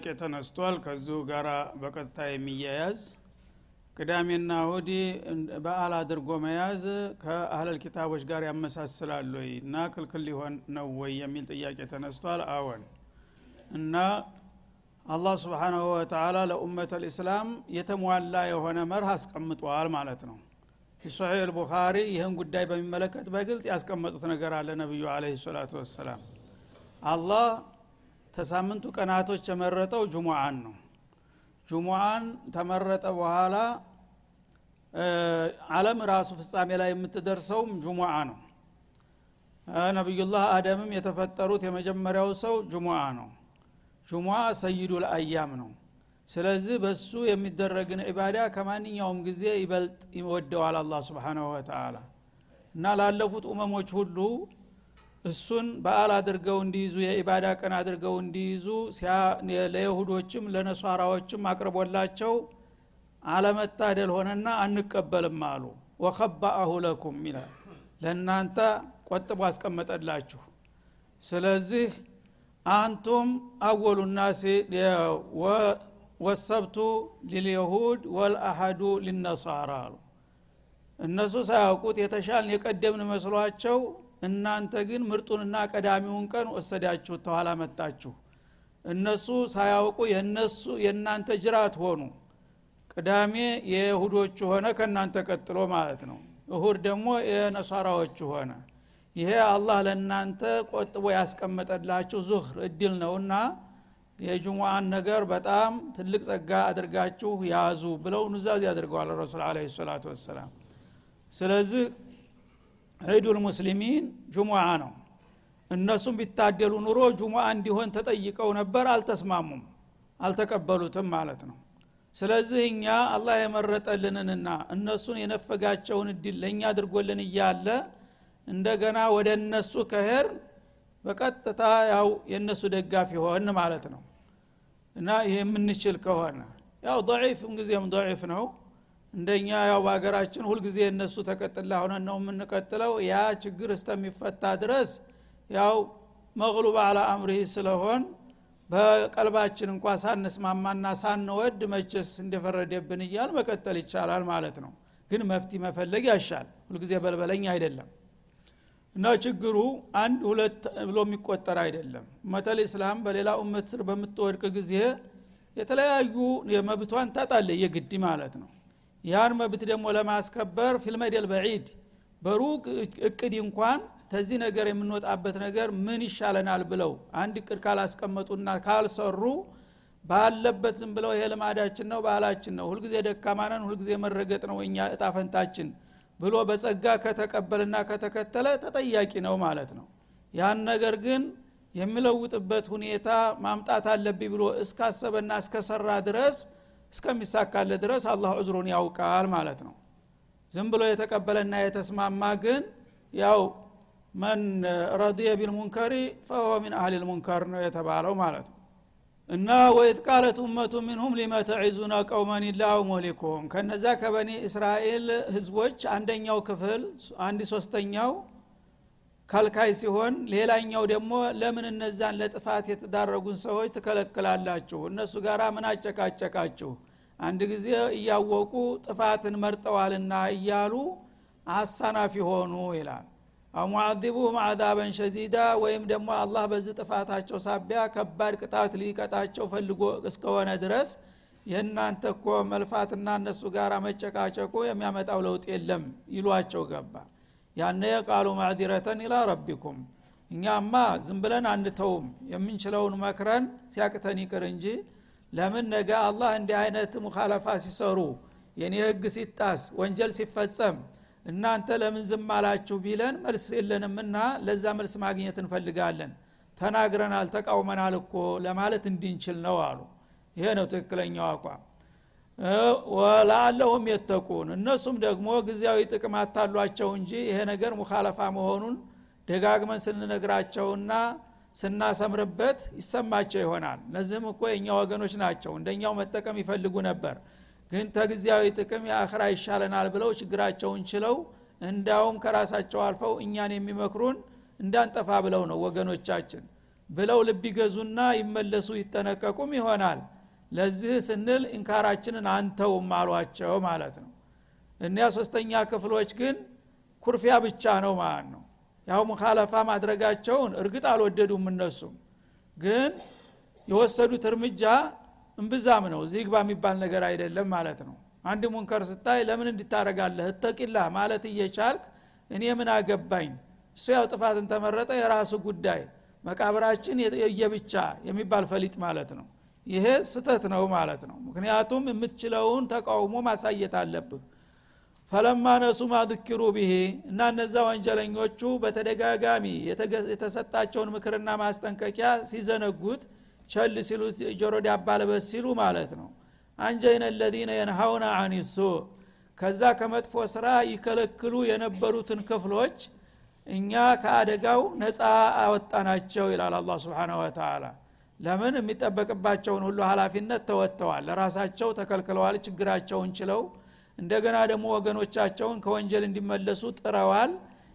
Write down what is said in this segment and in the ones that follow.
ጥያቄ ተነስቷል። ከዚሁ ጋር በቀጥታ የሚያያዝ ቅዳሜና እሁድ በዓል አድርጎ መያዝ ከአህለል ኪታቦች ጋር ያመሳስላል ወይ? እና ክልክል ሊሆን ነው ወይ የሚል ጥያቄ ተነስቷል። አዎን። እና አላህ ስብሓናሁ ወተላ ለኡመት ልእስላም የተሟላ የሆነ መርህ አስቀምጧል ማለት ነው። ሶሒህ አልቡኻሪ ይህን ጉዳይ በሚመለከት በግልጥ ያስቀመጡት ነገር አለ ነቢዩ አለ ሰላቱ ወሰላም። አላህ ተሳምንቱ ቀናቶች የመረጠው ጁሙአን ነው። ጁሙአን ተመረጠ በኋላ አለም ራሱ ፍጻሜ ላይ የምትደርሰውም ጁሙአ ነው። ነቢዩላህ አደምም የተፈጠሩት የመጀመሪያው ሰው ጁሙአ ነው። ጁሙአ ሰይዱ ልአያም ነው። ስለዚህ በሱ የሚደረግን ዒባዳ ከማንኛውም ጊዜ ይበልጥ ይወደዋል አላ ስብሓናሁ ወተላ እና ላለፉት ኡመሞች ሁሉ እሱን በዓል አድርገው እንዲይዙ የኢባዳ ቀን አድርገው እንዲይዙ ለይሁዶችም ለነሷራዎችም አቅርቦላቸው አለመታደል ሆነና አንቀበልም አሉ። ወከባአሁ ለኩም ይላል። ለእናንተ ቆጥቦ አስቀመጠላችሁ። ስለዚህ አንቱም አወሉ ናሲ ወሰብቱ ሊልየሁድ ወልአሐዱ ሊነሳራ አሉ። እነሱ ሳያውቁት የተሻልን የቀደምን መስሏቸው እናንተ ግን ምርጡንና ቀዳሚውን ቀን ወሰዳችሁ ተኋላ መጣችሁ። እነሱ ሳያውቁ የነሱ የእናንተ ጅራት ሆኑ። ቅዳሜ የይሁዶቹ ሆነ ከእናንተ ቀጥሎ ማለት ነው። እሁድ ደግሞ የነሷራዎቹ ሆነ። ይሄ አላህ ለእናንተ ቆጥቦ ያስቀመጠላችሁ ዙህር እድል ነውና የጅሙአን ነገር በጣም ትልቅ ጸጋ አድርጋችሁ ያዙ ብለው ኑዛዝ ያደርገዋል ረሱል አለ ሰላቱ ወሰላም። ስለዚህ ዒዱል ሙስሊሚን ጁሙዓ ነው። እነሱም ቢታደሉ ኑሮ ጁሙዓ እንዲሆን ተጠይቀው ነበር አልተስማሙም አልተቀበሉትም ማለት ነው። ስለዚህ እኛ አላህ የመረጠልንንና እነሱን የነፈጋቸውን እድል ለእኛ አድርጎልን እያለ እንደገና ወደ እነሱ ከሄር በቀጥታ ያው የእነሱ ደጋፊ ሆን ማለት ነው። እና ይህ የምንችል ከሆነ ያው ضዒፍም ጊዜም ضዒፍ ነው እንደኛ ያው በሀገራችን ሁልጊዜ እነሱ ተቀጥላ ሆነን ነው የምንቀጥለው። ያ ችግር እስተሚፈታ ድረስ ያው መቅሉብ አላ አምሪህ ስለሆን በቀልባችን እንኳ ሳንስማማና ሳንወድ መቸስ እንደፈረደብን እያል መቀጠል ይቻላል ማለት ነው። ግን መፍቲ መፈለግ ያሻል። ሁልጊዜ በልበለኝ አይደለም። እና ችግሩ አንድ ሁለት ብሎ የሚቆጠር አይደለም። መተል እስላም በሌላ እመት ስር በምትወድቅ ጊዜ የተለያዩ የመብቷን ታጣለ የግድ ማለት ነው ያን መብት ደግሞ ለማስከበር ፊልመደል በዒድ በሩቅ እቅድ እንኳን ተዚህ ነገር የምንወጣበት ነገር ምን ይሻለናል ብለው አንድ እቅድ ካላስቀመጡና ካልሰሩ ባለበት ዝም ብለው ይሄ ልማዳችን ነው ባህላችን ነው ሁልጊዜ ደካማነን ሁልጊዜ መረገጥ ነው እኛ እጣፈንታችን ብሎ በጸጋ ከተቀበልና ከተከተለ ተጠያቂ ነው ማለት ነው። ያን ነገር ግን የሚለውጥበት ሁኔታ ማምጣት አለብኝ ብሎ እስካሰበና እስከሰራ ድረስ እስከሚሳካለ ድረስ አላህ ዑዝሩን ያውቃል ማለት ነው። ዝም ብሎ የተቀበለና የተስማማ ግን ያው መን ረድየ ቢልሙንከሪ ፈወ ሚን አህል ልሙንከር ነው የተባለው ማለት ነው። እና ወይት ቃለት ኡመቱ ሚንሁም ሊመ ቀውመን ላሁ ሙህሊኩም ከነዛ ከበኒ እስራኤል ህዝቦች አንደኛው ክፍል አንድ ሶስተኛው ከልካይ ሲሆን ሌላኛው ደግሞ ለምን እነዛን ለጥፋት የተዳረጉን ሰዎች ትከለክላላችሁ? እነሱ ጋር ምን አጨቃጨቃችሁ? አንድ ጊዜ እያወቁ ጥፋትን መርጠዋልና እያሉ አሳናፊ ሆኑ ይላል። አሙዓዚቡሁም አዛበን ሸዲዳ ወይም ደግሞ አላህ በዚህ ጥፋታቸው ሳቢያ ከባድ ቅጣት ሊቀጣቸው ፈልጎ እስከሆነ ድረስ የእናንተ እኮ መልፋትና እነሱ ጋር መጨቃጨቁ የሚያመጣው ለውጥ የለም ይሏቸው ገባ ያነ ቃሉ ማዕዲረተን ኢላ ረቢኩም። እኛማ ዝም ብለን አንተውም። የምንችለውን መክረን ሲያቅተን ይቅር እንጂ ለምን ነገ አላህ እንዲህ አይነት ሙካለፋ ሲሰሩ የኔ ህግ ሲጣስ ወንጀል ሲፈጸም እናንተ ለምን ዝም አላችሁ ቢለን መልስ የለንምና ለዛ መልስ ማግኘት እንፈልጋለን። ተናግረናል ተቃውመናል እኮ ለማለት እንድንችል ነው አሉ። ይሄ ነው ትክክለኛው አቋም ወላአለሁም የተቁን። እነሱም ደግሞ ጊዜያዊ ጥቅም አታሏቸው እንጂ ይሄ ነገር ሙካለፋ መሆኑን ደጋግመን ስንነግራቸውና ስናሰምርበት ይሰማቸው ይሆናል። እነዚህም እኮ የእኛ ወገኖች ናቸው። እንደኛው መጠቀም ይፈልጉ ነበር። ግን ተጊዜያዊ ጥቅም የአኽራ ይሻለናል ብለው ችግራቸውን ችለው እንዳውም ከራሳቸው አልፈው እኛን የሚመክሩን እንዳንጠፋ ብለው ነው ወገኖቻችን። ብለው ልብ ይገዙና ይመለሱ ይጠነቀቁም ይሆናል ለዚህ ስንል እንካራችንን አንተውም አሏቸው ማለት ነው። እኒያ ሶስተኛ ክፍሎች ግን ኩርፊያ ብቻ ነው ማለት ነው። ያው ሙካለፋ ማድረጋቸውን እርግጥ አልወደዱም እነሱም። ግን የወሰዱት እርምጃ እምብዛም ነው። እዚህ ግባ የሚባል ነገር አይደለም ማለት ነው። አንድ ሙንከር ስታይ ለምን እንድታረጋለህ እተቂላ ማለት እየቻልክ እኔ ምን አገባኝ? እሱ ያው ጥፋትን ተመረጠ የራሱ ጉዳይ። መቃብራችን የየብቻ የሚባል ፈሊጥ ማለት ነው ይሄ ስተት ነው ማለት ነው። ምክንያቱም የምትችለውን ተቃውሞ ማሳየት አለብህ። ፈለማ ነሱ ማذክሩ ብሄ እና እነዛ ወንጀለኞቹ በተደጋጋሚ የተሰጣቸውን ምክርና ማስጠንቀቂያ ሲዘነጉት ቸል ሲሉት ጆሮ ዳባ ሲሉ ማለት ነው። አንጀይነ ለዚነ የንሃውና አኒሱ ከዛ ከመጥፎ ስራ ይከለክሉ የነበሩትን ክፍሎች እኛ ከአደጋው ነፃ አወጣናቸው ይላል አላ ስብን ወተላ ለምን የሚጠበቅባቸውን ሁሉ ሀላፊነት ተወጥተዋል? ለራሳቸው ተከልክለዋል ችግራቸውን ችለው እንደገና ደግሞ ወገኖቻቸውን ከወንጀል እንዲመለሱ ጥረዋል።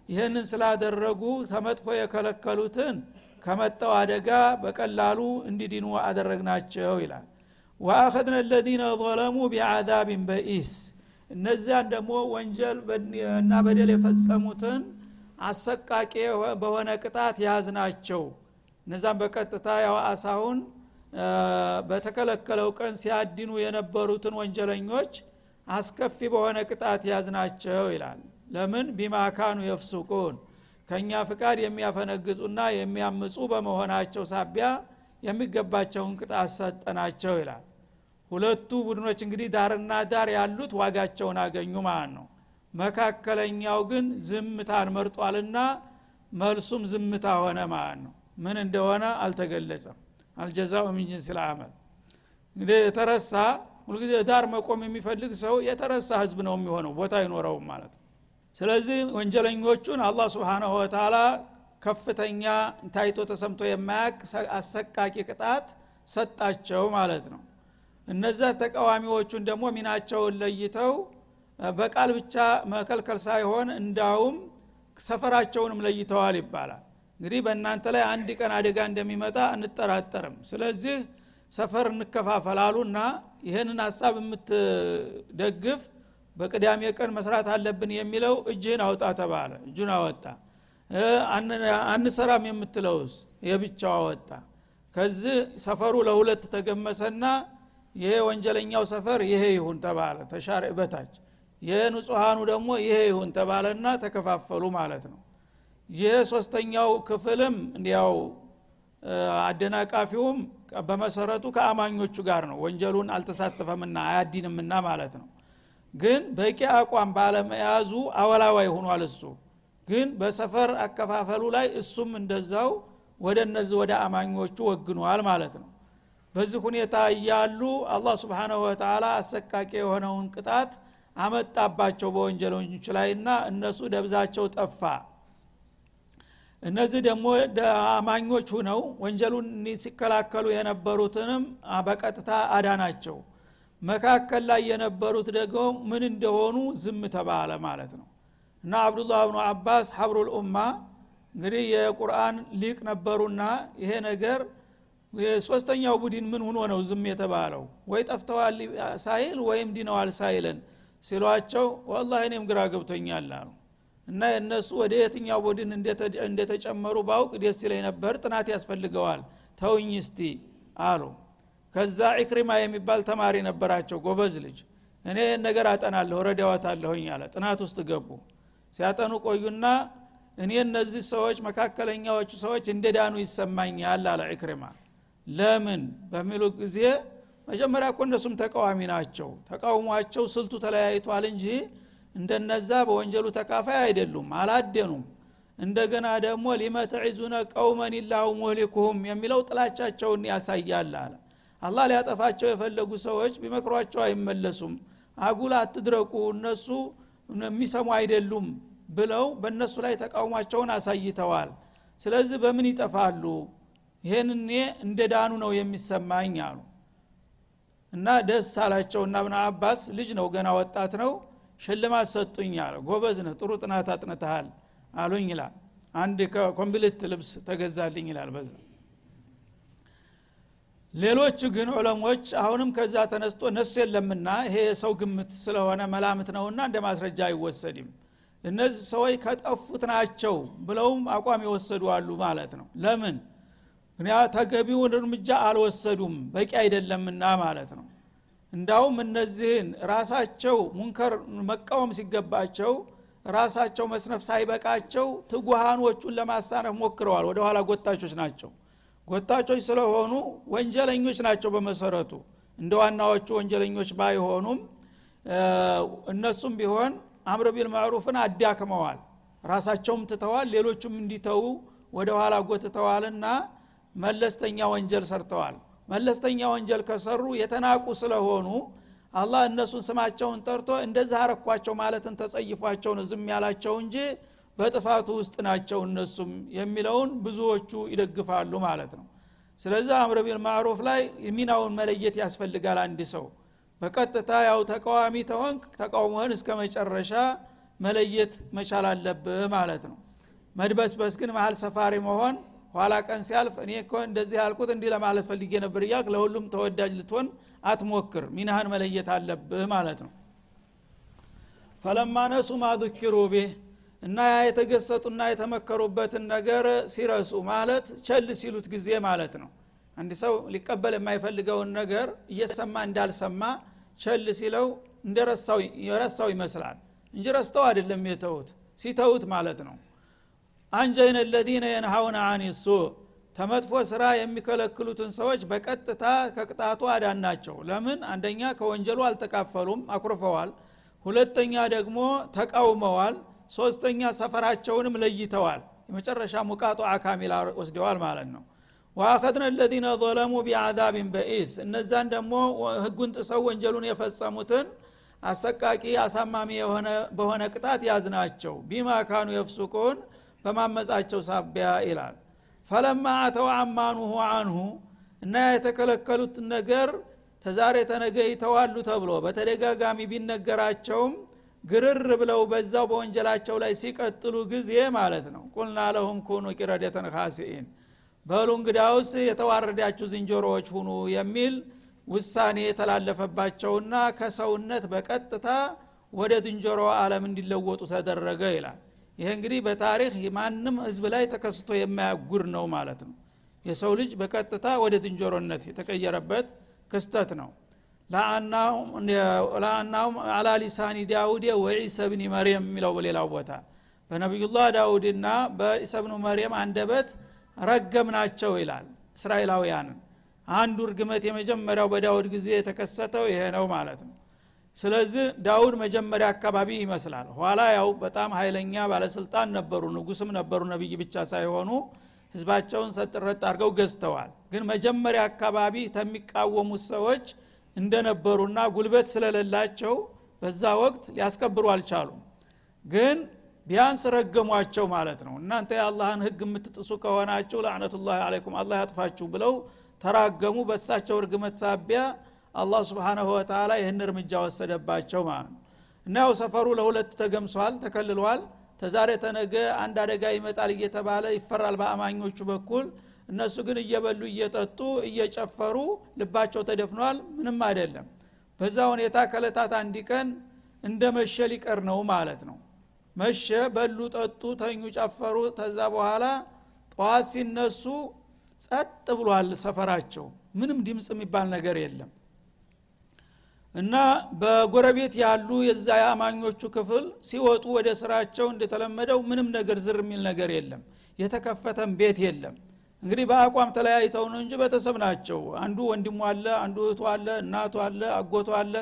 ይህንን ስላደረጉ ከመጥፎ የከለከሉትን ከመጣው አደጋ በቀላሉ እንዲድኑ አደረግናቸው ይላል። ወአኸድነ ለዚነ ظለሙ ቢዓዛብን በኢስ እነዚያን ደግሞ ወንጀል እና በደል የፈጸሙትን አሰቃቂ በሆነ ቅጣት ያዝናቸው እነዛም በቀጥታ ያው አሳውን በተከለከለው ቀን ሲያድኑ የነበሩትን ወንጀለኞች አስከፊ በሆነ ቅጣት ያዝናቸው ይላል። ለምን? ቢማካኑ የፍሱቁን። ከእኛ ፍቃድ የሚያፈነግጡና የሚያምፁ በመሆናቸው ሳቢያ የሚገባቸውን ቅጣት ሰጠናቸው ይላል። ሁለቱ ቡድኖች እንግዲህ ዳርና ዳር ያሉት ዋጋቸውን አገኙ ማለት ነው። መካከለኛው ግን ዝምታን መርጧልና መልሱም ዝምታ ሆነ ማለት ነው ምን እንደሆነ አልተገለጸም። አልጀዛው ምን ጅንስ ልአመል እንግዲህ የተረሳ ሁልጊዜ ዳር መቆም የሚፈልግ ሰው የተረሳ ህዝብ ነው የሚሆነው ቦታ አይኖረውም ማለት ነው። ስለዚህ ወንጀለኞቹን አላህ ስብንሁ ወተላ ከፍተኛ ታይቶ ተሰምቶ የማያቅ አሰቃቂ ቅጣት ሰጣቸው ማለት ነው። እነዛ ተቃዋሚዎቹን ደግሞ ሚናቸውን ለይተው በቃል ብቻ መከልከል ሳይሆን እንዳውም ሰፈራቸውንም ለይተዋል ይባላል እንግዲህ በእናንተ ላይ አንድ ቀን አደጋ እንደሚመጣ እንጠራጠርም ስለዚህ ሰፈር እንከፋፈላሉና ይህንን ሀሳብ የምትደግፍ በቅዳሜ ቀን መስራት አለብን የሚለው እጅህን አውጣ ተባለ እጁን አወጣ። አንሰራም የምትለውስ? የብቻው አወጣ። ከዚህ ሰፈሩ ለሁለት ተገመሰና ይሄ ወንጀለኛው ሰፈር ይሄ ይሁን ተባለ ተሻሪ በታች የንጹሃኑ ደግሞ ይሄ ይሁን ተባለና ተከፋፈሉ ማለት ነው ይህ ሶስተኛው ክፍልም እንዲያው አደናቃፊውም በመሰረቱ ከአማኞቹ ጋር ነው። ወንጀሉን አልተሳተፈምና አያዲንምና ማለት ነው። ግን በቂ አቋም ባለመያዙ አወላዋይ ሆኗል እሱ። ግን በሰፈር አከፋፈሉ ላይ እሱም እንደዛው ወደ እነዚህ ወደ አማኞቹ ወግኗል ማለት ነው። በዚህ ሁኔታ እያሉ አላህ ስብንሁ ወተላ አሰቃቂ የሆነውን ቅጣት አመጣባቸው በወንጀለኞች ላይና እነሱ ደብዛቸው ጠፋ እነዚህ ደግሞ አማኞች ሁነው ወንጀሉን ሲከላከሉ የነበሩትንም በቀጥታ አዳናቸው። መካከል ላይ የነበሩት ደግሞ ምን እንደሆኑ ዝም ተባለ ማለት ነው። እና አብዱላህ ብኑ አባስ ሀብሩል እንግዲህ የቁርአን ሊቅ ነበሩና ይሄ ነገር ሶስተኛው ቡድን ምን ሁኖ ነው ዝም የተባለው? ወይ ጠፍተዋል ሳይል ወይም ዲነዋል ሳይልን ሲሏቸው ወላ እኔም ግራ ገብቶኛል አሉ እና እነሱ ወደ የትኛው ቡድን እንደተጨመሩ ባውቅ ደስ ይለኝ ነበር ጥናት ያስፈልገዋል። ተውኝ እስቲ አሉ። ከዛ ኢክሪማ የሚባል ተማሪ ነበራቸው ጎበዝ ልጅ። እኔ ነገር አጠናለሁ ረዳዋታለሁኝ አለ። ጥናት ውስጥ ገቡ። ሲያጠኑ ቆዩና እኔ እነዚህ ሰዎች መካከለኛዎቹ ሰዎች እንደ ዳኑ ይሰማኛል አለ ኢክሪማ። ለምን? በሚሉ ጊዜ መጀመሪያ እኮ እነሱም ተቃዋሚ ናቸው። ተቃውሟቸው ስልቱ ተለያይቷል እንጂ እንደነዛ በወንጀሉ ተካፋይ አይደሉም አላደኑም። እንደገና ደግሞ ሊመተዒዙነ ቀውመን ላሁ ሙህሊኩሁም የሚለው ጥላቻቸውን ያሳያል አለ። አላህ ሊያጠፋቸው የፈለጉ ሰዎች ቢመክሯቸው አይመለሱም። አጉል አትድረቁ እነሱ የሚሰሙ አይደሉም ብለው በእነሱ ላይ ተቃውሟቸውን አሳይተዋል። ስለዚህ በምን ይጠፋሉ? ይህን እኔ እንደ ዳኑ ነው የሚሰማኝ አሉ። እና ደስ አላቸው። እና ብን አባስ ልጅ ነው ገና ወጣት ነው ሽልማት ሰጡኝ አለ። ጎበዝ ነህ ጥሩ ጥናት አጥንተሃል አሉኝ ይላል። አንድ complete ልብስ ተገዛልኝ ይላል በዛ። ሌሎቹ ግን ዑለሞች አሁንም ከዛ ተነስቶ ነሱ የለምና ይሄ የሰው ግምት ስለሆነ መላምት ነውና እንደ ማስረጃ አይወሰድም። እነዚህ ሰዎች ከጠፉት ናቸው ብለውም አቋም የወሰዱ አሉ ማለት ነው። ለምን? ምክንያ ተገቢውን እርምጃ አልወሰዱም በቂ አይደለምና ማለት ነው እንዳውም እነዚህን ራሳቸው ሙንከር መቃወም ሲገባቸው ራሳቸው መስነፍ ሳይበቃቸው ትጉሃኖቹን ለማሳነፍ ሞክረዋል። ወደ ኋላ ጎታቾች ናቸው። ጎታቾች ስለሆኑ ወንጀለኞች ናቸው በመሰረቱ። እንደ ዋናዎቹ ወንጀለኞች ባይሆኑም እነሱም ቢሆን አምር ቢል አዳክመዋል። ራሳቸውም ትተዋል ሌሎቹም እንዲተዉ ወደ ኋላ ጎትተዋልና መለስተኛ ወንጀል ሰርተዋል መለስተኛ ወንጀል ከሰሩ የተናቁ ስለሆኑ አላህ እነሱን ስማቸውን ጠርቶ እንደዚህ አረኳቸው ማለትን ተጸይፏቸው ነው ዝም ያላቸው እንጂ በጥፋቱ ውስጥ ናቸው እነሱም የሚለውን ብዙዎቹ ይደግፋሉ ማለት ነው። ስለዚህ አምር ቢል ማዕሩፍ ላይ ሚናውን መለየት ያስፈልጋል አንድ ሰው። በቀጥታ ያው ተቃዋሚ ተወንክ ተቃውሞህን እስከ መጨረሻ መለየት መቻል አለብህ ማለት ነው። መድበስበስ ግን መሀል ሰፋሪ መሆን ኋላ ቀን ሲያልፍ እኔ እኮ እንደዚህ ያልኩት እንዲህ ለማለት ፈልጌ ነበር እያልክ ለሁሉም ተወዳጅ ልትሆን አትሞክር ሚናህን መለየት አለብህ ማለት ነው። ፈለማ ነሱ ቤህ እና ያ የተገሰጡና የተመከሩበትን ነገር ሲረሱ ማለት ቸል ሲሉት ጊዜ ማለት ነው። አንድ ሰው ሊቀበል የማይፈልገውን ነገር እየሰማ እንዳልሰማ ቸል ሲለው እንደረሳው ይመስላል። እንጂ ረስተው አይደለም የተውት ሲተውት ማለት ነው አንጀይነ ለዚነ የንሃውነ አን ሱ ተመጥፎ ስራ የሚከለክሉትን ሰዎች በቀጥታ ከቅጣቱ አዳን ናቸው ለምን? አንደኛ ከወንጀሉ አልተካፈሉም አኩርፈዋል። ሁለተኛ ደግሞ ተቃውመዋል። ሶስተኛ ሰፈራቸውንም ለይተዋል። የመጨረሻ ሙቃጡ አካሚላ ወስደዋል ማለት ነው። ወአኸድነ ለዚነ ظለሙ ቢአዛብን በኢስ። እነዛን ደግሞ ህጉን ጥሰው ወንጀሉን የፈጸሙትን አሰቃቂ አሳማሚ በሆነ ቅጣት ያዝናቸው። ቢማ ካኑ የፍሱቁን በማመጻቸው ሳቢያ ይላል። ፈለማ አተው አማኑሁ አንሁ እና የተከለከሉት ነገር ተዛሬ ተነገ ይተዋሉ ተብሎ በተደጋጋሚ ቢነገራቸውም ግርር ብለው በዛው በወንጀላቸው ላይ ሲቀጥሉ ጊዜ ማለት ነው። ቁልና ለሁም ኩኑ ቂረደተን ካሲኢን በሉ እንግዳውስ የተዋረዳችሁ ዝንጀሮዎች ሁኑ የሚል ውሳኔ የተላለፈባቸውና ከሰውነት በቀጥታ ወደ ዝንጀሮ አለም እንዲለወጡ ተደረገ ይላል ይሄ እንግዲህ በታሪክ ማንም ህዝብ ላይ ተከስቶ የማያጉር ነው ማለት ነው። የሰው ልጅ በቀጥታ ወደ ዝንጀሮነት የተቀየረበት ክስተት ነው። ለአናሁም አላ ሊሳኒ ዳውድ ወዒሳ ብኒ መርየም የሚለው በሌላው ቦታ። በነቢዩላህ ዳውድና በኢሳ ብኑ መርየም አንደበት ረገም ናቸው ይላል እስራኤላውያንን። አንዱ እርግመት የመጀመሪያው በዳውድ ጊዜ የተከሰተው ይሄ ነው ማለት ነው ስለዚህ ዳውድ መጀመሪያ አካባቢ ይመስላል። ኋላ ያው በጣም ኃይለኛ ባለስልጣን ነበሩ ንጉስም ነበሩ ነቢይ ብቻ ሳይሆኑ ህዝባቸውን ሰጥረጥ አድርገው ገዝተዋል። ግን መጀመሪያ አካባቢ ከሚቃወሙት ሰዎች እንደነበሩና ጉልበት ስለሌላቸው በዛ ወቅት ሊያስከብሩ አልቻሉም። ግን ቢያንስ ረገሟቸው ማለት ነው። እናንተ የአላህን ህግ የምትጥሱ ከሆናችሁ ላዕነቱላህ አለይኩም አላህ ያጥፋችሁ ብለው ተራገሙ። በሳቸው እርግመት ሳቢያ አላህ ስብሓናሁ ወተላ ይህን እርምጃ ወሰደባቸው ማለት ነው። እና ያው ሰፈሩ ለሁለት ተገምሷል ተከልሏል። ተዛሬ ተነገ አንድ አደጋ ይመጣል እየተባለ ይፈራል በአማኞቹ በኩል። እነሱ ግን እየበሉ እየጠጡ እየጨፈሩ ልባቸው ተደፍኗል ምንም አይደለም። በዛ ሁኔታ ከለታት አንድ ቀን እንደ መሸ ሊቀር ነው ማለት ነው። መሸ በሉ ጠጡ ተኙ ጨፈሩ። ተዛ በኋላ ጠዋት ሲነሱ ጸጥ ብሏል ሰፈራቸው። ምንም ድምፅ የሚባል ነገር የለም እና በጎረቤት ያሉ የዛ የአማኞቹ ክፍል ሲወጡ ወደ ስራቸው እንደተለመደው ምንም ነገር ዝር የሚል ነገር የለም። የተከፈተም ቤት የለም። እንግዲህ በአቋም ተለያይተው ነው እንጂ ቤተሰብ ናቸው። አንዱ ወንድሙ አለ አንዱ እህቱ አለ እናቱ አለ አጎቱ አለ።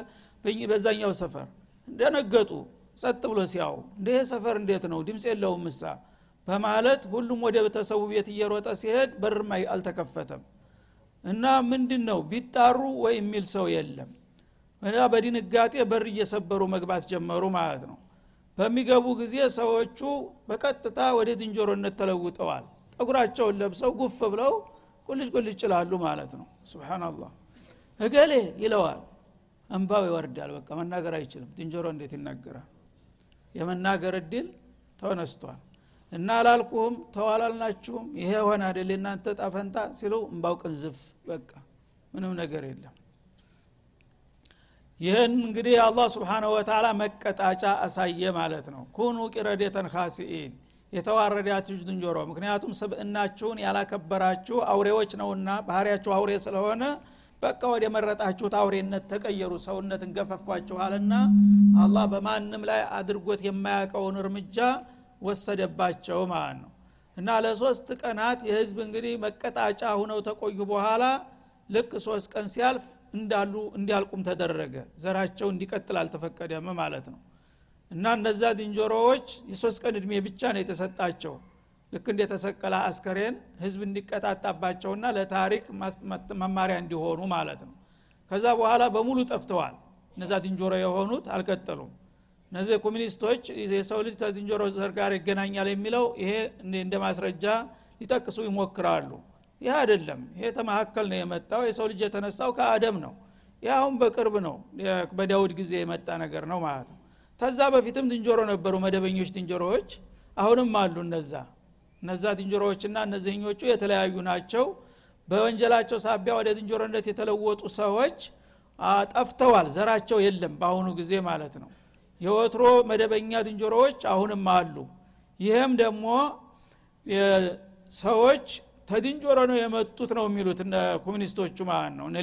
በዛኛው ሰፈር እንደነገጡ ጸጥ ብሎ ሲያው እንዲህ ሰፈር እንዴት ነው? ድምፅ የለውም ምሳ በማለት ሁሉም ወደ ቤተሰቡ ቤት እየሮጠ ሲሄድ በርም አልተከፈተም። እና ምንድን ነው ቢጣሩ ወይ የሚል ሰው የለም በድንጋጤ በር እየሰበሩ መግባት ጀመሩ ማለት ነው። በሚገቡ ጊዜ ሰዎቹ በቀጥታ ወደ ዝንጀሮነት ተለውጠዋል። ጠጉራቸውን ለብሰው ጉፍ ብለው ቁልጭ ቁልጭ ይላሉ ማለት ነው። ስብናላህ እገሌ ይለዋል። እንባው ይወርዳል። በቃ መናገር አይችልም። ዝንጀሮ እንዴት ይናገራል? የመናገር እድል ተነስቷል። እና አላልኩህም ተዋላልናችሁም ይሄ ሆነ አደል እናንተ ጣፈንታ ሲሉ እንባው ቅንዝፍ በቃ ምንም ነገር የለም ይህን እንግዲህ አላህ ስብሓንሁ ወተላ መቀጣጫ አሳየ ማለት ነው። ኩኑ ቂረዴተን ካሲኢን የተዋረዳችሁ ዝንጀሮ። ምክንያቱም ስብእናችሁን ያላከበራችሁ አውሬዎች ነውና ባህሪያችሁ አውሬ ስለሆነ በቃ ወደ መረጣችሁት አውሬነት ተቀየሩ ሰውነትን ገፈፍኳችኋልና አላህ በማንም ላይ አድርጎት የማያውቀውን እርምጃ ወሰደባቸው ማለት ነው። እና ለሶስት ቀናት የህዝብ እንግዲህ መቀጣጫ ሁነው ተቆዩ በኋላ ልክ ሶስት ቀን ሲያልፍ እንዳሉ እንዲያልቁም ተደረገ። ዘራቸው እንዲቀጥል አልተፈቀደም ማለት ነው። እና እነዛ ዝንጀሮዎች የሶስት ቀን እድሜ ብቻ ነው የተሰጣቸው። ልክ እንደተሰቀለ አስከሬን ህዝብ እንዲቀጣጣባቸውና ለታሪክ መማሪያ እንዲሆኑ ማለት ነው። ከዛ በኋላ በሙሉ ጠፍተዋል። እነዛ ዝንጀሮ የሆኑት አልቀጠሉም። እነዚህ ኮሚኒስቶች የሰው ልጅ ከዝንጀሮ ዘር ጋር ይገናኛል የሚለው ይሄ እንደ ማስረጃ ሊጠቅሱ ይሞክራሉ ይህ አይደለም። ይሄ ተመካከል ነው የመጣው። የሰው ልጅ የተነሳው ከአደም ነው። ይህ በቅርብ ነው። በዳውድ ጊዜ የመጣ ነገር ነው ማለት ነው። ተዛ በፊትም ዝንጀሮ ነበሩ መደበኞች ዝንጀሮዎች። አሁንም አሉ እነዛ። እነዛ ዝንጀሮዎችና እነዚህኞቹ የተለያዩ ናቸው። በወንጀላቸው ሳቢያ ወደ ዝንጀሮነት የተለወጡ ሰዎች ጠፍተዋል። ዘራቸው የለም በአሁኑ ጊዜ ማለት ነው። የወትሮ መደበኛ ዝንጀሮዎች አሁንም አሉ። ይህም ደግሞ ሰዎች ተድንጆሮ ነው የመጡት ነው የሚሉት እነ ኮሚኒስቶቹ ማለት ነው? እነ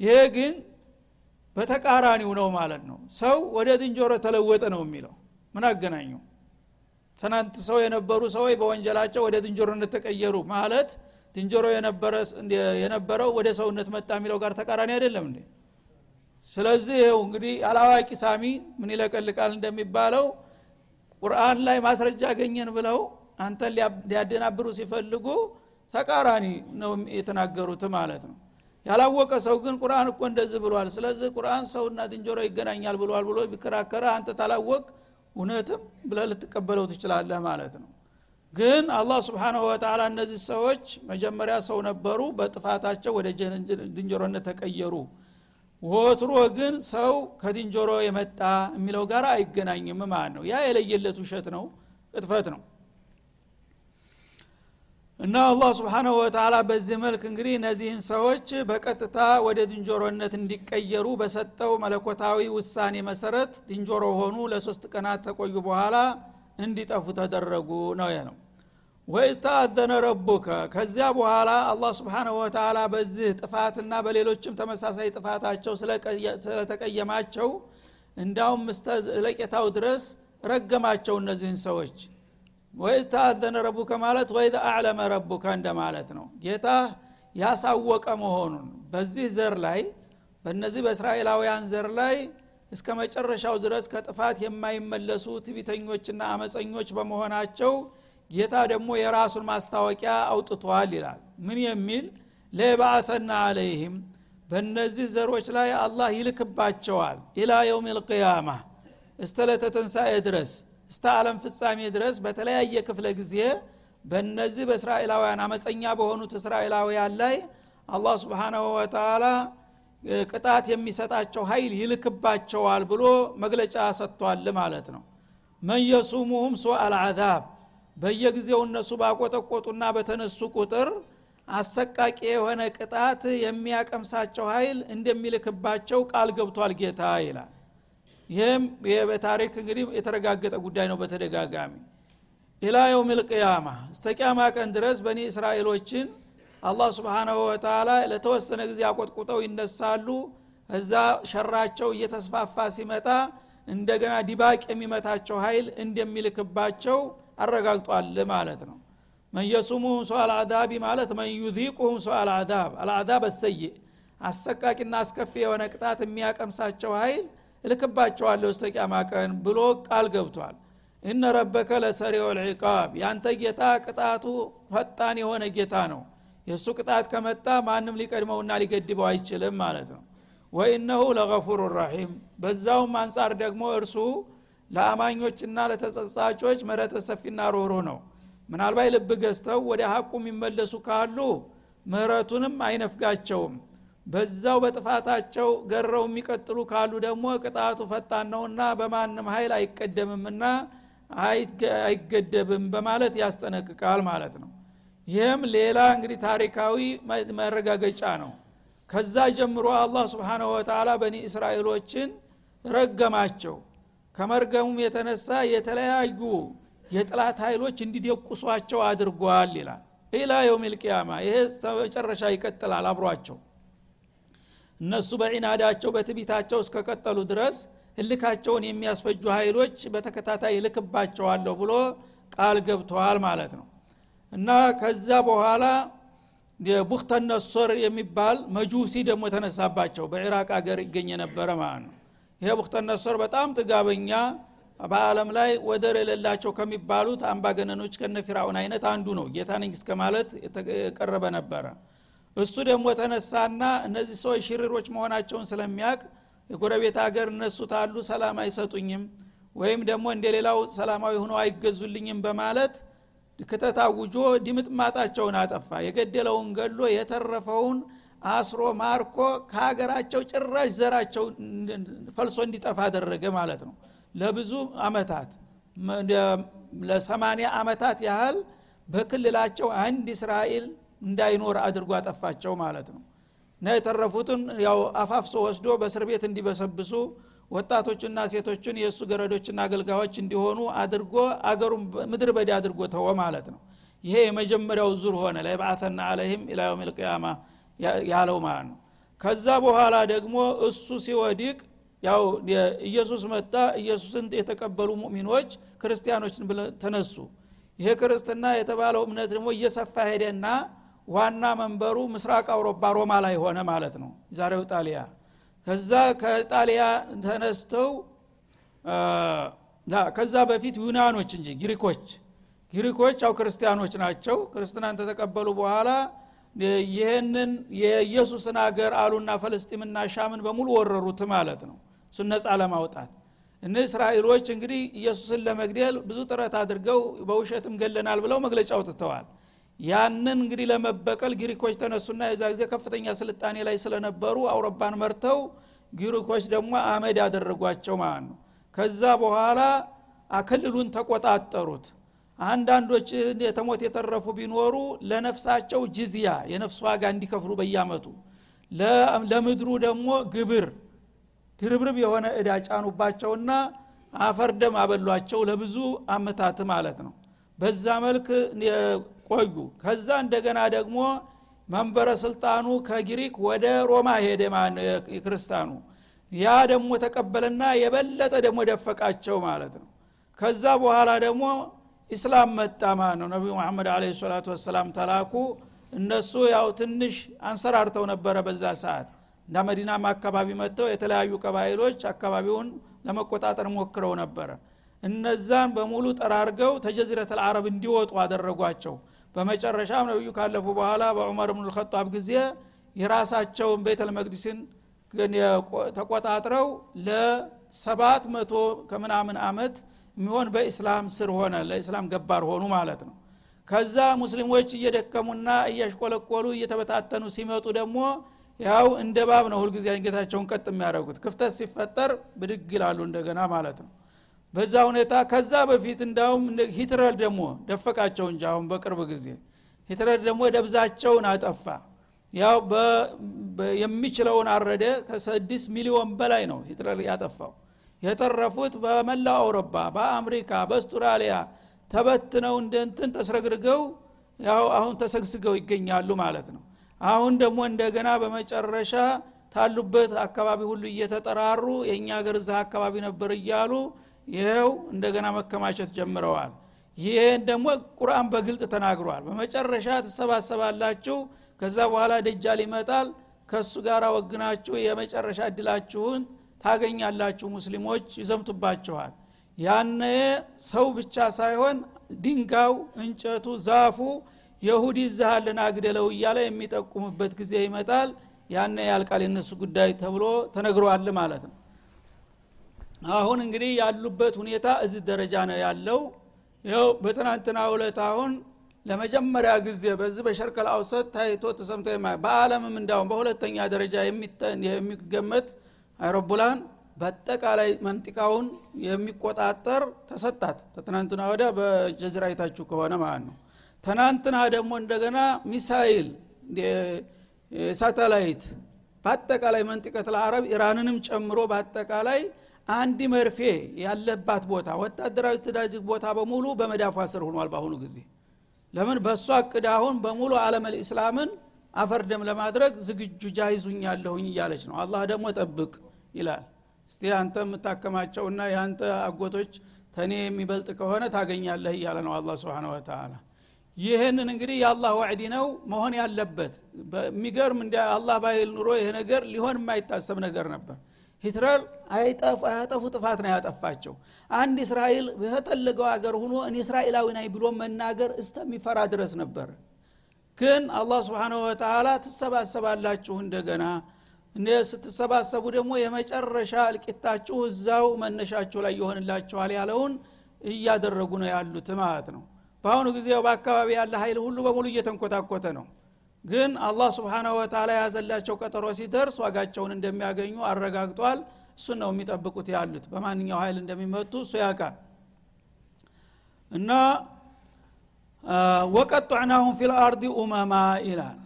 ይሄ ግን በተቃራኒው ነው ማለት ነው። ሰው ወደ ዝንጀሮ ተለወጠ ነው የሚለው። ምን አገናኘው ትናንት ሰው የነበሩ ሰዎች በወንጀላቸው ወደ ዝንጀሮነት ተቀየሩ ማለት ዝንጀሮ የነበረው ወደ ሰውነት መጣ የሚለው ጋር ተቃራኒ አይደለም እንዴ? ስለዚህ ይኸው እንግዲህ አላዋቂ ሳሚ ምን ይለቀልቃል እንደሚባለው ቁርአን ላይ ማስረጃ አገኘን ብለው አንተን ሊያደናብሩ ሲፈልጉ ተቃራኒ ነው የተናገሩት ማለት ነው። ያላወቀ ሰው ግን ቁርአን እኮ እንደዚህ ብሏል። ስለዚህ ቁርአን ሰውና ዝንጀሮ ይገናኛል ብሏል ብሎ ቢከራከረ አንተ ታላወቅ እውነትም ብለ ልትቀበለው ትችላለህ ማለት ነው። ግን አላህ ስብሓናሁ ወተላ እነዚህ ሰዎች መጀመሪያ ሰው ነበሩ በጥፋታቸው ወደ ዝንጀሮነት ተቀየሩ። ወትሮ ግን ሰው ከዝንጀሮ የመጣ የሚለው ጋር አይገናኝም ማለት ነው። ያ የለየለት ውሸት ነው ቅጥፈት ነው እና አላህ ስብሓናሁ ወተላ በዚህ መልክ እንግዲህ እነዚህን ሰዎች በቀጥታ ወደ ዝንጀሮነት እንዲቀየሩ በሰጠው መለኮታዊ ውሳኔ መሰረት ዝንጀሮ ሆኑ ለሶስት ቀናት ተቆዩ በኋላ እንዲጠፉ ተደረጉ ነው ነው ወይዝ ተአዘነ ረቡከ ከዚያ በኋላ አላህ ስብሓናሁ ወተላ በዚህ ጥፋትና በሌሎችም ተመሳሳይ ጥፋታቸው ስለተቀየማቸው እንዳውም ምስተ ለቄታው ድረስ ረገማቸው እነዚህን ሰዎች ወይ ተአዘነ ረቡከ ማለት ወይ አዕለመ ረቡከ እንደማለት ነው። ጌታ ያሳወቀ መሆኑን በዚህ ዘር ላይ በእነዚህ በእስራኤላውያን ዘር ላይ እስከ መጨረሻው ድረስ ከጥፋት የማይመለሱ ትቢተኞችና አመፀኞች በመሆናቸው ጌታ ደግሞ የራሱን ማስታወቂያ አውጥቷል ይላል። ምን የሚል? ለባአተና አለይህም በእነዚህ ዘሮች ላይ አላህ ይልክባቸዋል ኢላ የውም ልቅያማ እስተለተ ተንሳኤ ድረስ እስተ ዓለም ፍጻሜ ድረስ በተለያየ ክፍለ ጊዜ በእነዚህ በእስራኤላውያን አመፀኛ በሆኑት እስራኤላውያን ላይ አላህ ስብሓናሁ ወተላ ቅጣት የሚሰጣቸው ኃይል ይልክባቸዋል ብሎ መግለጫ ሰጥቷል ማለት ነው። መን የሱሙሁም ሱ አልዓዛብ በየጊዜው እነሱ ባቆጠቆጡና በተነሱ ቁጥር አሰቃቂ የሆነ ቅጣት የሚያቀምሳቸው ኃይል እንደሚልክባቸው ቃል ገብቷል ጌታ ይላል ይህም በታሪክ እንግዲህ የተረጋገጠ ጉዳይ ነው በተደጋጋሚ። ኢላ የውም ልቅያማ እስተ ቅያማ ቀን ድረስ በኒ እስራኤሎችን አላህ ስብሓናሁ ወተላ ለተወሰነ ጊዜ አቆጥቁጠው ይነሳሉ። እዛ ሸራቸው እየተስፋፋ ሲመጣ እንደገና ዲባቅ የሚመታቸው ኃይል እንደሚልክባቸው አረጋግጧል ማለት ነው። መን የሱሙሁም ሰው አልአዛቢ ማለት መን ዩዚቁሁም ሰው አልአዛብ አልአዛብ አሰይእ አሰቃቂና አስከፊ የሆነ ቅጣት የሚያቀምሳቸው ኃይል እልክባቸዋለሁ እስተ ቅያማ ቀን ብሎ ቃል ገብቷል። እነ ረበከ ለሰሪዑ ልዕቃብ ያንተ ጌታ ቅጣቱ ፈጣን የሆነ ጌታ ነው። የእሱ ቅጣት ከመጣ ማንም ሊቀድመውና ሊገድበው አይችልም ማለት ነው። ወኢነሁ ለገፉሩ ራሒም በዛውም አንጻር ደግሞ እርሱ ለአማኞችና ለተጸጻቾች ምረተ ሰፊና ሮሮ ነው። ምናልባት ልብ ገዝተው ወደ ሀቁ የሚመለሱ ካሉ ምህረቱንም አይነፍጋቸውም በዛው በጥፋታቸው ገረው የሚቀጥሉ ካሉ ደግሞ ቅጣቱ ፈጣን ነውና በማንም ኃይል አይቀደምምና አይገደብም በማለት ያስጠነቅቃል ማለት ነው። ይህም ሌላ እንግዲህ ታሪካዊ መረጋገጫ ነው። ከዛ ጀምሮ አላህ ስብሓናሁ ወተላ በኒ እስራኤሎችን ረገማቸው። ከመርገሙም የተነሳ የተለያዩ የጥላት ኃይሎች እንዲደቁሷቸው አድርጓል ይላል። ኢላ የውም ልቅያማ ይሄ መጨረሻ ይቀጥላል አብሯቸው እነሱ በዒናዳቸው በትቢታቸው እስከቀጠሉ ድረስ እልካቸውን የሚያስፈጁ ኃይሎች በተከታታይ ይልክባቸዋለሁ ብሎ ቃል ገብተዋል ማለት ነው። እና ከዛ በኋላ ቡክተነሶር የሚባል መጁሲ ደግሞ ተነሳባቸው በኢራቅ አገር ይገኝ የነበረ ማለት ነው። ይሄ ቡክተነሶር በጣም ጥጋበኛ በአለም ላይ ወደር የሌላቸው ከሚባሉት አምባገነኖች ከነ ፊራውን አይነት አንዱ ነው። ጌታ ነኝ እስከ ማለት የቀረበ ነበረ እሱ ደግሞ ተነሳና እነዚህ ሰዎች ሽሪሮች መሆናቸውን ስለሚያቅ የጎረቤት ሀገር እነሱ ታሉ ሰላም አይሰጡኝም ወይም ደግሞ እንደ ሌላው ሰላማዊ ሆነው አይገዙልኝም በማለት ክተት አውጆ ድምጥማጣቸውን አጠፋ። የገደለውን ገሎ የተረፈውን አስሮ ማርኮ ከሀገራቸው ጭራሽ ዘራቸው ፈልሶ እንዲጠፋ አደረገ ማለት ነው። ለብዙ አመታት ለሰማኒያ አመታት ያህል በክልላቸው አንድ እስራኤል እንዳይኖር አድርጎ አጠፋቸው ማለት ነው። እና የተረፉትን ያው አፋፍሶ ወስዶ በእስር ቤት እንዲበሰብሱ ወጣቶችና ሴቶችን የእሱ ገረዶችና አገልጋዮች እንዲሆኑ አድርጎ አገሩን ምድር በዳ አድርጎ ተወ ማለት ነው። ይሄ የመጀመሪያው ዙር ሆነ። ለይባአተና አለህም ኢላ የውም ልቅያማ ያለው ማለት ነው። ከዛ በኋላ ደግሞ እሱ ሲወዲቅ ያው ኢየሱስ መጣ። ኢየሱስን የተቀበሉ ሙእሚኖች ክርስቲያኖችን ተነሱ። ይሄ ክርስትና የተባለው እምነት ደግሞ እየሰፋ ሄደና ዋና መንበሩ ምስራቅ አውሮፓ ሮማ ላይ ሆነ ማለት ነው። ዛሬው ጣሊያ። ከዛ ከጣሊያ ተነስተው ከዛ በፊት ዩናኖች እንጂ ግሪኮች። ግሪኮች ያው ክርስቲያኖች ናቸው። ክርስትናን ተተቀበሉ በኋላ ይህንን የኢየሱስን አገር አሉና ፈለስጢምና ሻምን በሙሉ ወረሩት ማለት ነው። እሱን ነፃ ለማውጣት። እነ እስራኤሎች እንግዲህ ኢየሱስን ለመግደል ብዙ ጥረት አድርገው በውሸትም ገለናል ብለው መግለጫ አውጥተዋል ያንን እንግዲህ ለመበቀል ግሪኮች ተነሱና የዛ ጊዜ ከፍተኛ ስልጣኔ ላይ ስለነበሩ አውሮፓን መርተው ግሪኮች ደግሞ አመድ ያደረጓቸው ማለት ነው። ከዛ በኋላ አክልሉን ተቆጣጠሩት። አንዳንዶች የተሞት የተረፉ ቢኖሩ ለነፍሳቸው ጅዝያ የነፍስ ዋጋ እንዲከፍሉ በያመቱ ለምድሩ ደግሞ ግብር ድርብርብ የሆነ እዳ ጫኑባቸውና አፈርደም አበሏቸው ለብዙ አመታት ማለት ነው። በዛ መልክ ቆዩ። ከዛ እንደገና ደግሞ መንበረ ስልጣኑ ከግሪክ ወደ ሮማ ሄደ ክርስታኑ ያ ደግሞ ተቀበለና የበለጠ ደግሞ ደፈቃቸው ማለት ነው። ከዛ በኋላ ደግሞ ኢስላም መጣ ማለት ነው። ነቢዩ መሐመድ አለ ሰላቱ ወሰላም ተላኩ። እነሱ ያው ትንሽ አንሰራርተው ነበረ በዛ ሰዓት። እንደ መዲናም አካባቢ መጥተው የተለያዩ ቀባይሎች አካባቢውን ለመቆጣጠር ሞክረው ነበረ። እነዛን በሙሉ ጠራርገው ተጀዚረት አልዓረብ እንዲወጡ አደረጓቸው በመጨረሻም ነቢዩ ካለፉ በኋላ በዑመር ብኑ ልከጣብ ጊዜ የራሳቸውን ቤተል መቅዲስን ተቆጣጥረው ለሰባት መቶ ከምናምን አመት የሚሆን በኢስላም ስር ሆነ። ለኢስላም ገባር ሆኑ ማለት ነው። ከዛ ሙስሊሞች እየደከሙና እያሽቆለቆሉ እየተበታተኑ ሲመጡ ደግሞ ያው እንደ ባብ ነው ሁልጊዜ አንገታቸውን ቀጥ የሚያደርጉት። ክፍተት ሲፈጠር ብድግ ይላሉ እንደገና ማለት ነው በዛ ሁኔታ ከዛ በፊት እንዳውም ሂትለር ደግሞ ደፈቃቸው እንጂ አሁን በቅርብ ጊዜ ሂትለር ደግሞ ደብዛቸውን አጠፋ። ያው የሚችለውን አረደ ከስድስት ሚሊዮን በላይ ነው ሂትለር ያጠፋው። የተረፉት በመላው አውሮፓ በአሜሪካ በአውስትራሊያ ተበትነው እንደንትን ተስረግርገው ያው አሁን ተሰግስገው ይገኛሉ ማለት ነው። አሁን ደግሞ እንደገና በመጨረሻ ታሉበት አካባቢ ሁሉ እየተጠራሩ የእኛ ሀገር እዛ አካባቢ ነበር እያሉ ይኸው እንደገና መከማቸት ጀምረዋል። ይህን ደግሞ ቁርአን በግልጥ ተናግሯል። በመጨረሻ ትሰባሰባላችሁ ከዛ በኋላ ደጃል ይመጣል። ከእሱ ጋር ወግናችሁ የመጨረሻ እድላችሁን ታገኛላችሁ። ሙስሊሞች ይዘምቱባችኋል። ያነ ሰው ብቻ ሳይሆን ድንጋው እንጨቱ ዛፉ የሁዲ ዛሃልን አግደለው እያለ የሚጠቁምበት ጊዜ ይመጣል። ያነ ያልቃል የነሱ ጉዳይ ተብሎ ተነግሯል ማለት ነው አሁን እንግዲህ ያሉበት ሁኔታ እዚህ ደረጃ ነው ያለው። ይው በትናንትና ሁለት አሁን ለመጀመሪያ ጊዜ በዚህ በሸርከል አውሰት ታይቶ ተሰምቶ በአለምም እንዳሁን በሁለተኛ ደረጃ የሚገመት አይሮፕላን በአጠቃላይ መንጢቃውን የሚቆጣጠር ተሰጣት። ተትናንትና ወዲያ በጀዝራ አይታችሁ ከሆነ ማለት ነው። ትናንትና ደግሞ እንደገና ሚሳይል ሳተላይት በአጠቃላይ መንጥቀት ለአረብ ኢራንንም ጨምሮ በአጠቃላይ አንድ መርፌ ያለባት ቦታ ወታደራዊ ስትራቴጂክ ቦታ በሙሉ በመዳፏ ስር ሆኗል በአሁኑ ጊዜ። ለምን? በእሷ እቅድ አሁን በሙሉ አለም ልእስላምን አፈርደም ለማድረግ ዝግጁ ጃይዙኛለሁኝ እያለች ነው። አላህ ደግሞ ጠብቅ ይላል። እስቲ አንተ የምታከማቸውና የአንተ አጎቶች ተኔ የሚበልጥ ከሆነ ታገኛለህ እያለ ነው አላ ስብን ወተላ ይህንን እንግዲህ የአላህ ዋዕዲ ነው መሆን ያለበት። የሚገርም እንዲ አላህ ባይል ኑሮ ይሄ ነገር ሊሆን የማይታሰብ ነገር ነበር ሂትለር አያጠፉ ጥፋት ነው ያጠፋቸው። አንድ እስራኤል በተለገው አገር ሁኖ እኔ እስራኤላዊ ናይ ብሎ መናገር እስተሚፈራ ድረስ ነበር። ግን አላህ ስብንሁ ወተላ ትሰባሰባላችሁ እንደገና። ስትሰባሰቡ ደግሞ የመጨረሻ እልቂታችሁ እዛው መነሻችሁ ላይ ይሆንላችኋል ያለውን እያደረጉ ነው ያሉት ማለት ነው። በአሁኑ ጊዜ በአካባቢ ያለ ኃይል ሁሉ በሙሉ እየተንኮታኮተ ነው ግን አላህ ስብሓናሁ ወተላ የያዘላቸው ቀጠሮ ሲደርስ ዋጋቸውን እንደሚያገኙ አረጋግጧል። እሱን ነው የሚጠብቁት ያሉት። በማንኛው ኃይል እንደሚመጡ እሱ ያውቃል። እና ወቀጧዕናሁም ፊልአርዲ ኡመማ ይላል።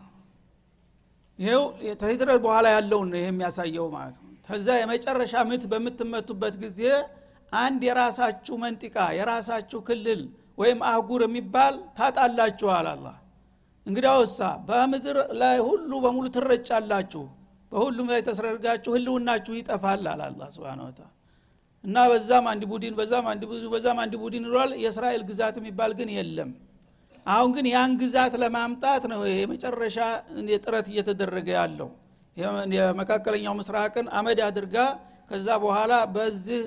ይው ከሂትለር በኋላ ያለውን ነው ይሄ የሚያሳየው ማለት ነው። ከዛ የመጨረሻ ምት በምትመቱበት ጊዜ አንድ የራሳችሁ መንጢቃ የራሳችሁ ክልል ወይም አህጉር የሚባል ታጣላችኋል አላ እንግዲያውሳ በምድር ላይ ሁሉ በሙሉ ትረጫላችሁ በሁሉም ላይ ተስረርጋችሁ ህልውናችሁ ይጠፋል አለ አላ ስብን እና በዛም አንድ ቡድን በዛም አንድ ቡድን በዛም አንድ ቡድን ይሏል። የእስራኤል ግዛት የሚባል ግን የለም። አሁን ግን ያን ግዛት ለማምጣት ነው የመጨረሻ ጥረት እየተደረገ ያለው። የመካከለኛው ምስራቅን አመድ አድርጋ ከዛ በኋላ በዚህ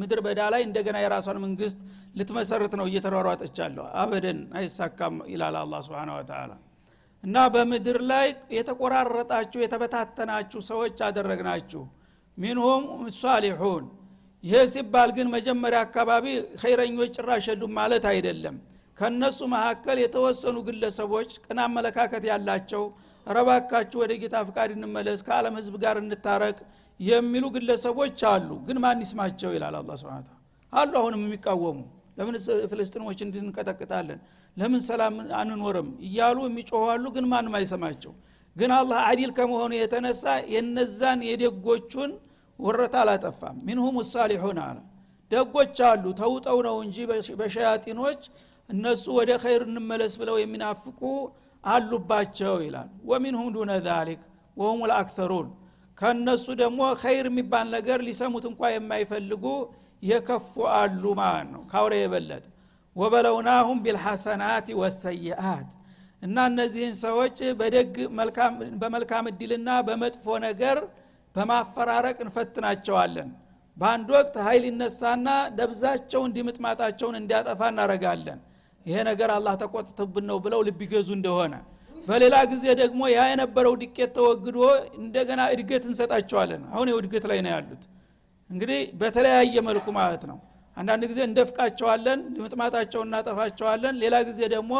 ምድር በዳ ላይ እንደገና የራሷን መንግስት ልትመሰርት ነው እየተሯሯጠቻለሁ አበደን አይሳካም ይላል አላ ስብን ወተላ እና በምድር ላይ የተቆራረጣችሁ የተበታተናችሁ ሰዎች አደረግናችሁ። ሚንሁም ሳሊሑን ይህ ሲባል ግን መጀመሪያ አካባቢ ኸይረኞች ጭራሽ ማለት አይደለም። ከነሱ መካከል የተወሰኑ ግለሰቦች ቅን አመለካከት ያላቸው ረባካችሁ ወደ ጌታ ፍቃድ እንመለስ ከዓለም ህዝብ ጋር እንታረቅ የሚሉ ግለሰቦች አሉ። ግን ማን ይስማቸው ይላል አላ ስብን አሉ አሁንም የሚቃወሙ። ለምን ፍልስጥኖች እንድንቀጠቅጣለን? ለምን ሰላም አንኖርም? እያሉ የሚጮሁ አሉ። ግን ማንም አይሰማቸው ግን አላህ አዲል ከመሆኑ የተነሳ የነዛን የደጎቹን ወረታ አላጠፋም። ሚንሁም ሳሊሑን አለ። ደጎች አሉ። ተውጠው ነው እንጂ በሸያጢኖች እነሱ ወደ ኸይር እንመለስ ብለው የሚናፍቁ አሉባቸው ይላል። ወሚንሁም ዱነ ዛሊክ ወሁም ልአክተሩን ከእነሱ ደግሞ ኸይር የሚባል ነገር ሊሰሙት እንኳ የማይፈልጉ የከፉ አሉ ማለት ነው። ካውሬ የበለጠ ወበለውናሁም ቢልሐሰናት ወሰይአት እና እነዚህን ሰዎች በደግ በመልካም እድልና በመጥፎ ነገር በማፈራረቅ እንፈትናቸዋለን። በአንድ ወቅት ኃይል ይነሳና ደብዛቸው እንዲምጥማጣቸውን እንዲያጠፋ እናረጋለን ይሄ ነገር አላህ ተቆጥቶብን ነው ብለው ልብ ይገዙ እንደሆነ በሌላ ጊዜ ደግሞ ያ የነበረው ድቄት ተወግዶ እንደገና እድገት እንሰጣቸዋለን። አሁን የእድገት ላይ ነው ያሉት። እንግዲህ በተለያየ መልኩ ማለት ነው። አንዳንድ ጊዜ እንደፍቃቸዋለን ምጥማጣቸውን እናጠፋቸዋለን። ሌላ ጊዜ ደግሞ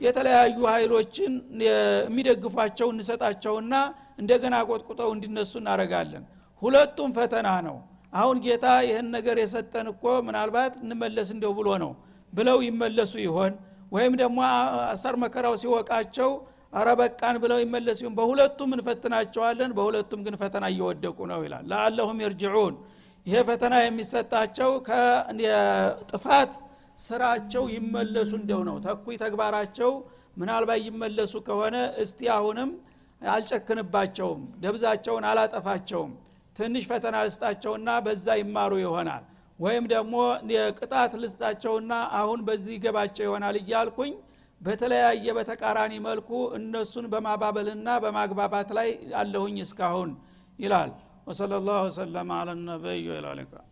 የተለያዩ ኃይሎችን የሚደግፏቸው እንሰጣቸውና እንደገና ቆጥቁጠው እንዲነሱ እናረጋለን ሁለቱም ፈተና ነው። አሁን ጌታ ይህን ነገር የሰጠን እኮ ምናልባት እንመለስ እንደው ብሎ ነው ብለው ይመለሱ ይሆን? ወይም ደግሞ አሰር መከራው ሲወቃቸው አረበቃን ብለው ይመለሱ ይሆን? በሁለቱም እንፈትናቸዋለን በሁለቱም ግን ፈተና እየወደቁ ነው ይላል። ለአለሁም የርጅዑን። ይሄ ፈተና የሚሰጣቸው ከጥፋት ስራቸው ይመለሱ እንደው ነው። ተኩይ ተግባራቸው ምናልባት ይመለሱ ከሆነ እስቲ አሁንም አልጨክንባቸውም ደብዛቸውን አላጠፋቸውም ትንሽ ፈተና ልስጣቸውና በዛ ይማሩ ይሆናል። ወይም ደግሞ ቅጣት ልስጣቸውና አሁን በዚህ ይገባቸው ይሆናል እያልኩኝ በተለያየ በተቃራኒ መልኩ እነሱን በማባበልና በማግባባት ላይ አለሁኝ እስካሁን ይላል። ወሰለ ላሁ ወሰለማ አለ ነቢይ ይላልቃል